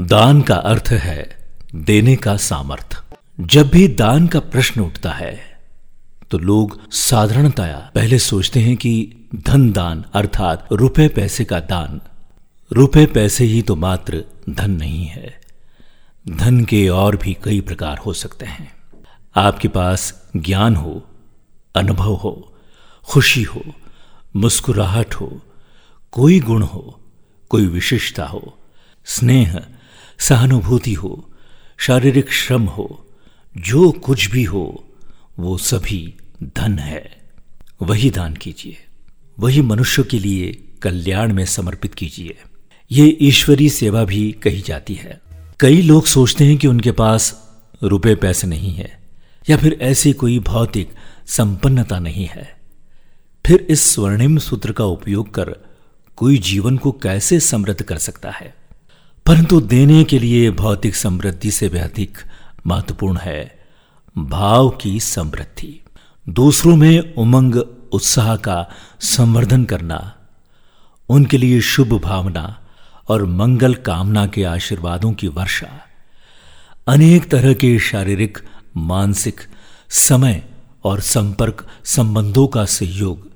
दान का अर्थ है देने का सामर्थ्य जब भी दान का प्रश्न उठता है तो लोग साधारणतया पहले सोचते हैं कि धन दान अर्थात रुपए पैसे का दान। रुपए पैसे ही तो मात्र धन नहीं है। धन के और भी कई प्रकार हो सकते हैं। आपके पास ज्ञान हो, अनुभव हो, खुशी हो, मुस्कुराहट हो, कोई गुण हो, कोई विशेषता हो, स्नेह सहानुभूति हो, शारीरिक श्रम हो, जो कुछ भी हो, वो सभी धन है। वही दान कीजिए। वही मनुष्य के लिए कल्याण में समर्पित कीजिए। ये ईश्वरीय सेवा भी कही जाती है। कई लोग सोचते हैं कि उनके पास रुपए पैसे नहीं है, या फिर ऐसी कोई भौतिक संपन्नता नहीं है। फिर इस स्वर्णिम सूत्र का उपयोग कर कोई जीवन को कैसे समृद्ध कर सकता है? परंतु देने के लिए भौतिक समृद्धि से भी अधिक महत्वपूर्ण है। भाव की समृद्धि। दूसरों में उमंग, उत्साह का संवर्धन करना, उनके लिए शुभ भावना और मंगल कामना के आशीर्वादों की वर्षा। अनेक तरह के शारीरिक, मानसिक, समय और संपर्क संबंधों का सहयोग,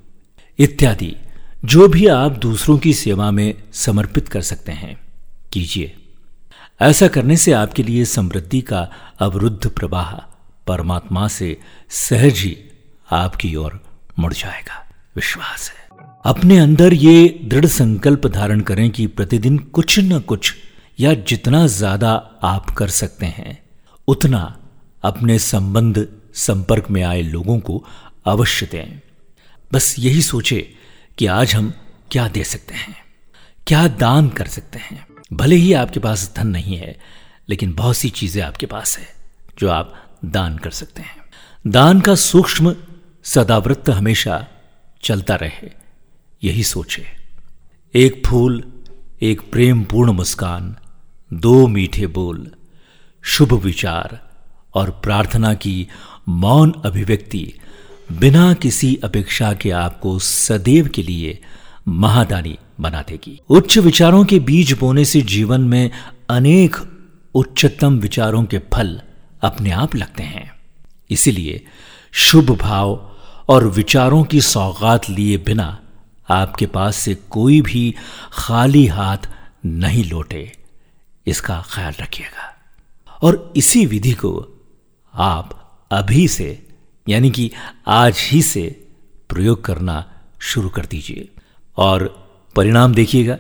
इत्यादि, जो भी आप दूसरों की सेवा में समर्पित कर सकते हैं। कीजिए। ऐसा करने से आपके लिए समृद्धि का अवरुद्ध प्रवाह परमात्मा से सहज ही आपकी ओर मुड़ जाएगा। विश्वास है। अपने अंदर ये दृढ़ संकल्प धारण करें कि प्रतिदिन कुछ न कुछ या जितना ज़्यादा आप कर सकते हैं, उतना अपने संबंध संपर्क में आए लोगों को अवश्य दें। बस यही सोचे कि आज हम क्या दे सकते हैं, क्या दान कर सकते हैं। भले ही आपके पास धन नहीं है, लेकिन बहुत सी चीज़ें आपके पास है, जो आप दान कर सकते हैं। दान का सूक्ष्म सदावृत्त हमेशा चलता रहे, यही सोचे। एक फूल, एक प्रेम पूर्ण मुस्कान, दो मीठे बोल, शुभ विचार और प्रार्थना की मौन अभिव्यक्ति बिना किसी अपेक्षा के आपको सदैव के लिए महादानी बना देगी। उच्च विचारों के बीज बोने से जीवन में अनेक उच्चतम विचारों के फल अपने आप लगते हैं। इसलिए शुभ भाव और विचारों की सौगात लिए बिना आपके पास से कोई भी खाली हाथ नहीं लौटे। इसका ख्याल रखिएगा। और इसी विधि को आप अभी से, यानी कि आज ही से प्रयोग करना शुरू कर दीजिए। और परिणाम देखिएगा।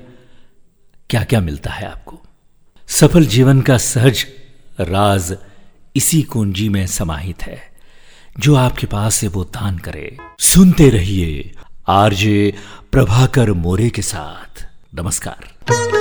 क्या क्या मिलता है आपको? सफल जीवन का सहज राज इसी कुंजी में समाहित है। जो आपके पास है वो दान करे। सुनते रहिए आरजे प्रभाकर मोरे के साथ। नमस्कार।